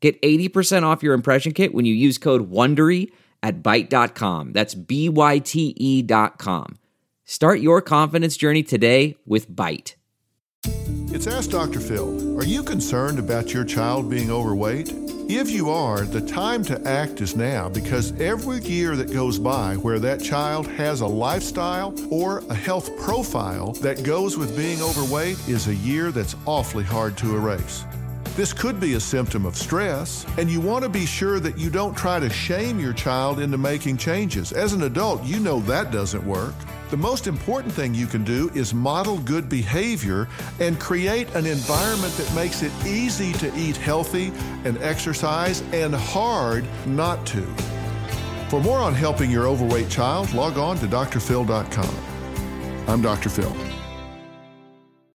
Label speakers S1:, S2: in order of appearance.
S1: Get 80% off your impression kit when you use code WONDERY at Byte.com. That's B-Y-T-E dot com. Start your confidence journey today with Byte.
S2: It's Ask Dr. Phil. Are you concerned about your child being overweight? If you are, the time to act is now because every year that goes by where that child has a lifestyle or a health profile that goes with being overweight is a year that's awfully hard to erase. This could be a symptom of stress, and you want to be sure that you don't try to shame your child into making changes. As an adult, you know that doesn't work. The most important thing you can do is model good behavior and create an environment that makes it easy to eat healthy and exercise and hard not to. For more on helping your overweight child, log on to drphil.com. I'm Dr. Phil.